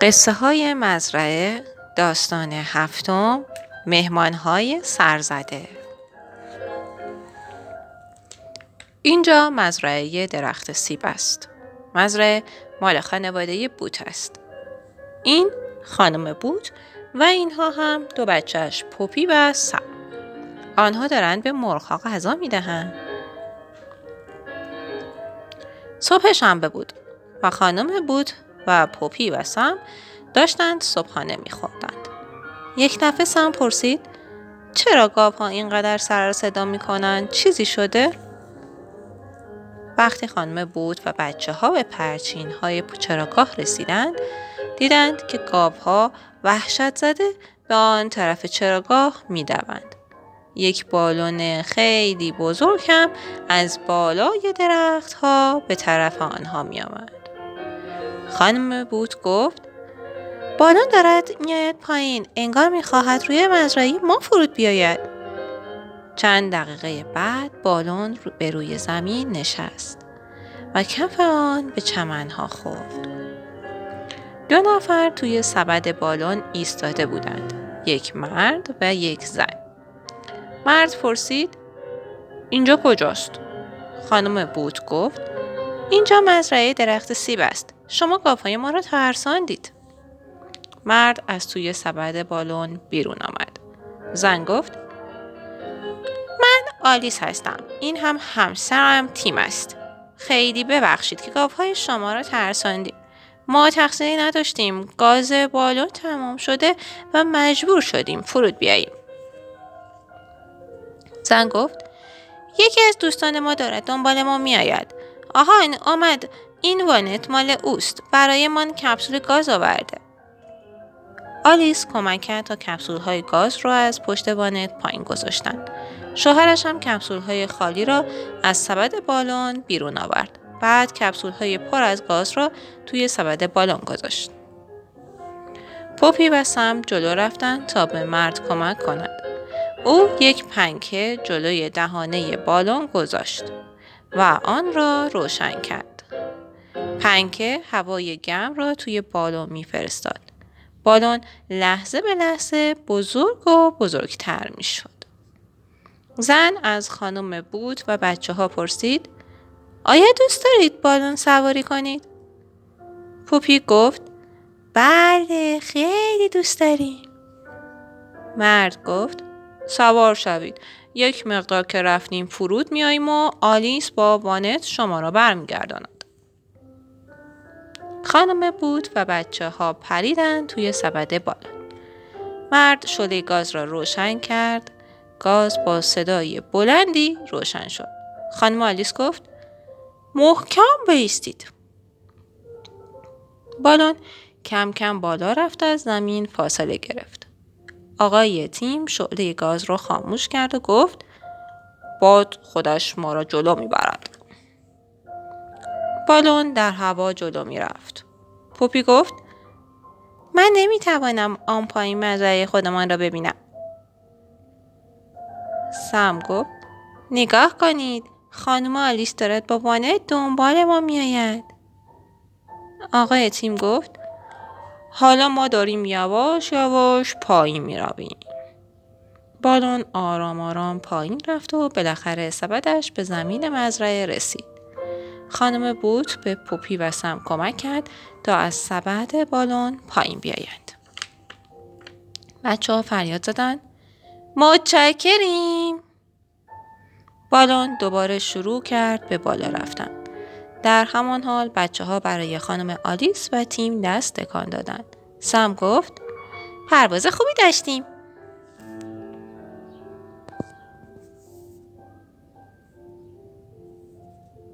قصه های مزرعه داستان هفتم مهمان های سرزده اینجا مزرعه درخت سیب است. مزرعه مال خانواده بوت است. این خانم بوت و اینها هم دو بچهش پوپی و سم. آنها دارند به مرغها غذا می دهند. صبح شنبه بود و خانم بود و پوپی و سم داشتند صبحانه میخوردند یک دفعه سم پرسید چرا ها اینقدر سر صدا می‌کنند چیزی شده؟ وقتی خانم بود و بچه ها به پرچین های چراگاه رسیدند دیدند که گاو ها وحشت زده به آن طرف چراگاه می‌دوند یک بالون خیلی بزرگ هم از بالای درخت ها به طرف آنها می آمد. خانم بوت گفت بالون دارد میآید پایین انگار می‌خواهد روی مزرعه ما فرود بیاید. چند دقیقه بعد بالون به روی زمین نشست و کف آن به چمنها خورد. دو نفر توی سبد بالون ایستاده بودند یک مرد و یک زن. مرد پرسید اینجا کجاست؟ خانم بوت گفت اینجا مزرعه درخت سیب است. شما گاوهای ما را ترساندید مرد از توی سبد بالون بیرون آمد. زن گفت من آلیس هستم. این هم همسرم تیم است. خیلی ببخشید که گاوهای شما را ترساندیم ما تقصیری نداشتیم. گاز بالون تمام شده و مجبور شدیم فرود بیاییم. زن گفت یکی از دوستان ما دارد. دنبال ما میآید. آهان آمد. این وانت مال اوست برایمان کپسول گاز آورده آلیس کمک کرد تا کپسول های گاز را از پشت وانت پایین گذاشتن. شوهرش هم کپسول های خالی را از سبد بالون بیرون آورد. بعد کپسول های پر از گاز را توی سبد بالون گذاشت. پوپی و سم جلو رفتن تا به مرد کمک کند. او یک پنکه جلوی دهانه بالون گذاشت و آن را روشن کرد. پنکه هوای گرم را توی بالون میفرستاد. بالون لحظه به لحظه بزرگ و بزرگتر می شد. زن از خانم بود و بچه ها پرسید آیا دوست دارید بالون سواری کنید؟ پوپی گفت بله خیلی دوست داریم. مرد گفت سوار شوید. یک مقدار که رفتیم فرود میاییم و آلیس با وانت شما را برمیگرداند. خانم بود و بچه ها پریدن توی سبد بالا. مرد شله گاز را روشن کرد. گاز با صدای بلندی روشن شد. خانم آلیس گفت محکم بیستید. بالون کم کم بالا رفت از زمین فاصله گرفت. آقای تیم شعله گاز را خاموش کرد و گفت باد خودش ما را جلو می‌برد. بالون در هوا جلو می رفت. پوپی گفت من نمی توانم آن پایین مزرعه خودمان را ببینم. سم گفت نگاه کنید خانم آلیس دارد با وانت دنبال ما میآید. آقای تیم گفت حالا ما داریم یواش یواش پایین می رویم. بالون آرام آرام پایین رفت و بالاخره سبدش به زمین مزرعه رسید. خانم بوت به پوپی و سم کمک کرد تا از سبد بالون پایین بیایند. بچه ها فریاد زدن متشکریم. بالون دوباره شروع کرد به بالا رفتن. در همان حال بچه ها برای خانم آلیس و تیم دست تکان دادند. سم گفت پرواز خوبی داشتیم.